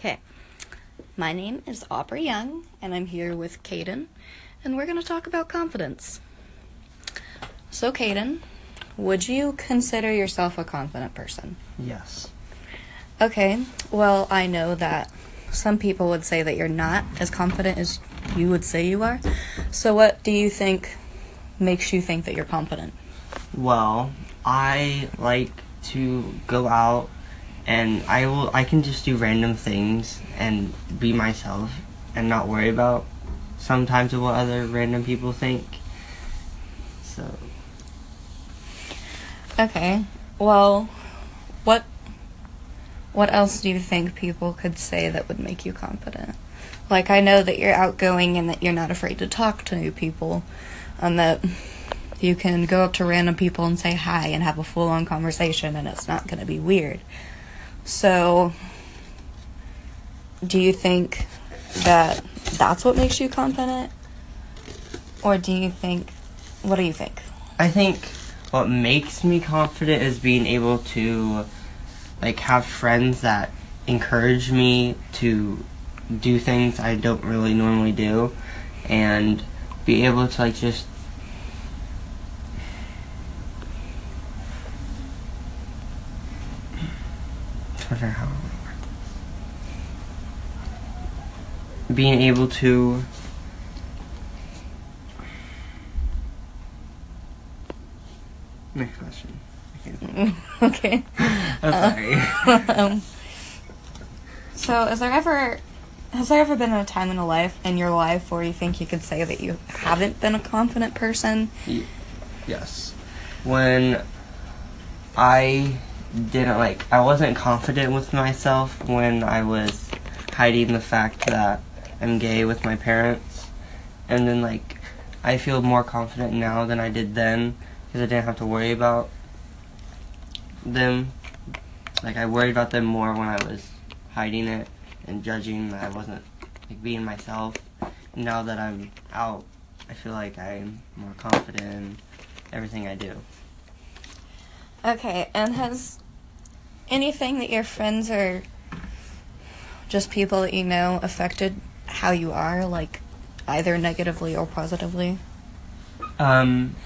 Okay. My name is Aubrey Young, and I'm here with Caden, and we're going to talk about confidence. So, Caden, would you consider yourself a confident person? Yes. Okay, well, I know that some people would say that you're not as confident as you would say you are. So, what do you think makes you think that you're confident? Well, I like to go out and I will I can just do random things and be myself and not worry about sometimes what other random people think. So, Okay, well, what what else do you think people could say that would make you confident? Like, I know that you're outgoing and that you're not afraid to talk to new people, and that you can go up to random people and say hi and have a full on conversation, and it's not going to be weird. So, do you think that that's what makes you confident? Or do you think, what do you think? I think what makes me confident is being able to like have friends that encourage me to do things I don't really normally do and be able to like just trying to figure out how I wanna word this. being able to next question okay. I'm sorry. um, so, is there ever has there ever been a time in a life in your life where you think you could say that you haven't been a confident person? Yes. When I didn't like, I wasn't confident with myself when I was hiding the fact that I'm gay with my parents. And then, like, I feel more confident now than I did then because I didn't have to worry about them. Like, I worried about them more when I was hiding it and judging that I wasn't like being myself. Now that I'm out, I feel like I'm more confident in everything I do. Okay, and has anything that your friends or just people that you know affected how you are, like either negatively or positively? Um,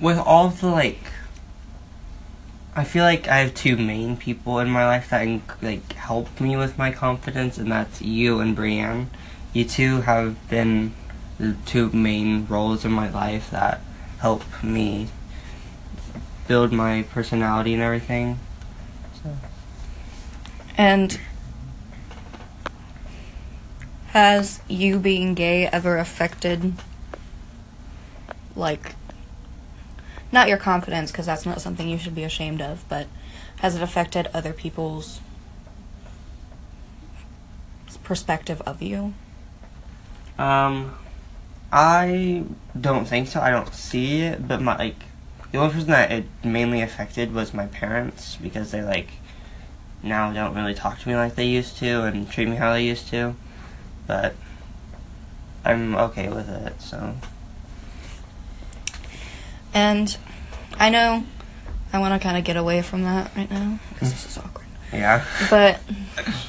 with all the like, I feel like I have two main people in my life that like help me with my confidence, and that's you and Brienne. You two have been the two main roles in my life that help me build my personality and everything. So. And has you being gay ever affected, like, not your confidence, because that's not something you should be ashamed of, but has it affected other people's perspective of you? Um, I don't think so. I don't see it, but my like the only person that it mainly affected was my parents because they like now don't really talk to me like they used to and treat me how they used to. But I'm okay with it. So And I know I want to kind of get away from that right now because this mm. is awkward. yeah. But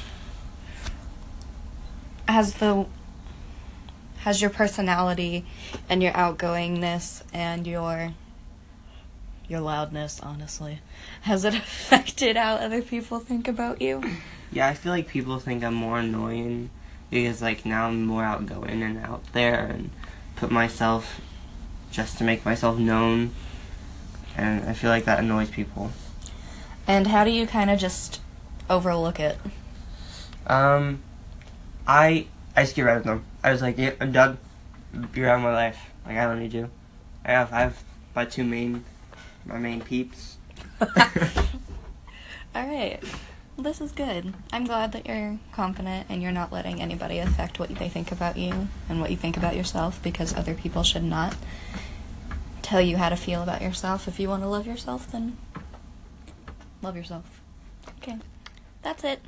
has the has your personality and your outgoingness and your your loudness, honestly, has it affected how other people think about you? Yeah, I feel like people think I'm more annoying because like now I'm more outgoing and out there and put myself just to make myself known. And I feel like that annoys people. And how do you kind of just overlook it? Um, I I just get rid of them. I was like, yeah, I'm done. You're out of my life. Like I don't need you. I have I have my two main my main peeps. All right. This is good. I'm glad that you're confident and you're not letting anybody affect what they think about you and what you think about yourself because other people should not tell you how to feel about yourself. If you want to love yourself, then love yourself. Okay. That's it.